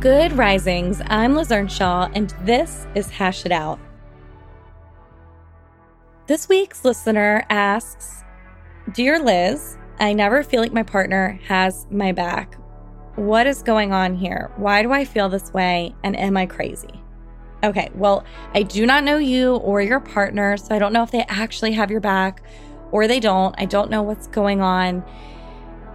Good risings. I'm Liz Earnshaw, and this is Hash It Out. This week's listener asks Dear Liz, I never feel like my partner has my back. What is going on here? Why do I feel this way? And am I crazy? Okay, well, I do not know you or your partner, so I don't know if they actually have your back or they don't. I don't know what's going on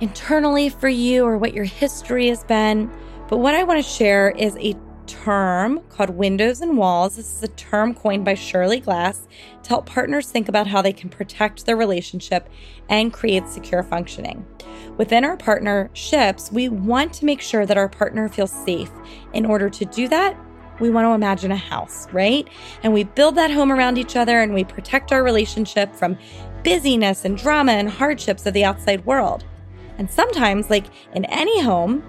internally for you or what your history has been. But what I want to share is a term called windows and walls. This is a term coined by Shirley Glass to help partners think about how they can protect their relationship and create secure functioning. Within our partnerships, we want to make sure that our partner feels safe. In order to do that, we want to imagine a house, right? And we build that home around each other and we protect our relationship from busyness and drama and hardships of the outside world. And sometimes, like in any home,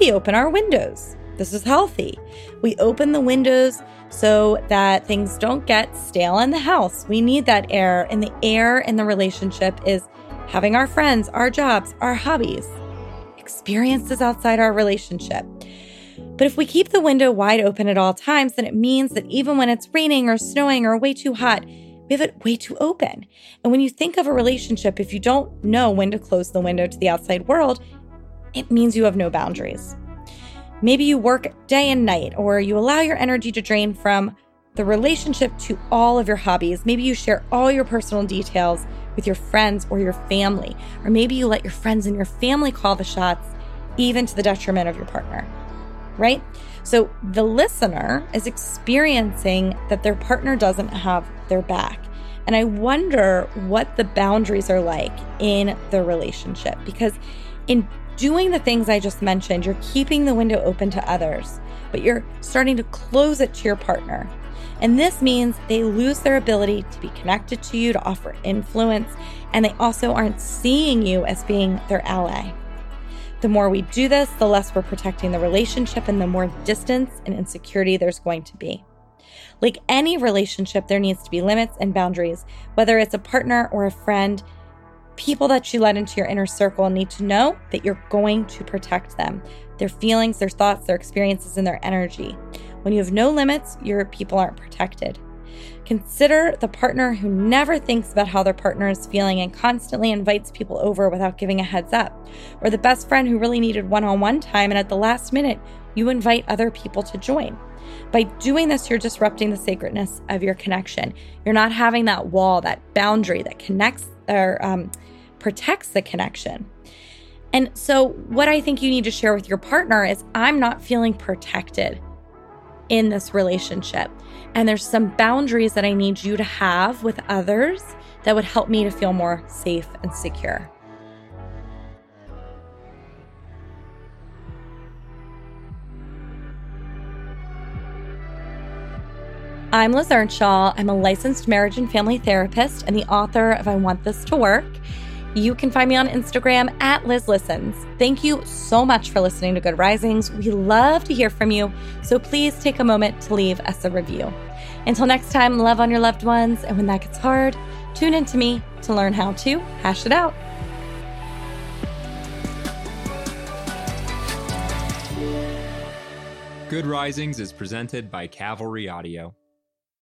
we open our windows. This is healthy. We open the windows so that things don't get stale in the house. We need that air, and the air in the relationship is having our friends, our jobs, our hobbies, experiences outside our relationship. But if we keep the window wide open at all times, then it means that even when it's raining or snowing or way too hot, we have it way too open. And when you think of a relationship, if you don't know when to close the window to the outside world, it means you have no boundaries. Maybe you work day and night, or you allow your energy to drain from the relationship to all of your hobbies. Maybe you share all your personal details with your friends or your family, or maybe you let your friends and your family call the shots, even to the detriment of your partner, right? So the listener is experiencing that their partner doesn't have their back. And I wonder what the boundaries are like in the relationship because in doing the things I just mentioned, you're keeping the window open to others, but you're starting to close it to your partner. And this means they lose their ability to be connected to you, to offer influence, and they also aren't seeing you as being their ally. The more we do this, the less we're protecting the relationship and the more distance and insecurity there's going to be. Like any relationship, there needs to be limits and boundaries, whether it's a partner or a friend people that you let into your inner circle need to know that you're going to protect them their feelings, their thoughts, their experiences, and their energy. When you have no limits, your people aren't protected. Consider the partner who never thinks about how their partner is feeling and constantly invites people over without giving a heads up. Or the best friend who really needed one on one time and at the last minute, you invite other people to join. By doing this, you're disrupting the sacredness of your connection. You're not having that wall, that boundary that connects or um, protects the connection. And so, what I think you need to share with your partner is I'm not feeling protected in this relationship. And there's some boundaries that I need you to have with others that would help me to feel more safe and secure. I'm Liz Earnshaw. I'm a licensed marriage and family therapist and the author of I Want This to Work. You can find me on Instagram at Liz Listens. Thank you so much for listening to Good Risings. We love to hear from you, so please take a moment to leave us a review. Until next time, love on your loved ones, and when that gets hard, tune in to me to learn how to hash it out. Good Risings is presented by Cavalry Audio.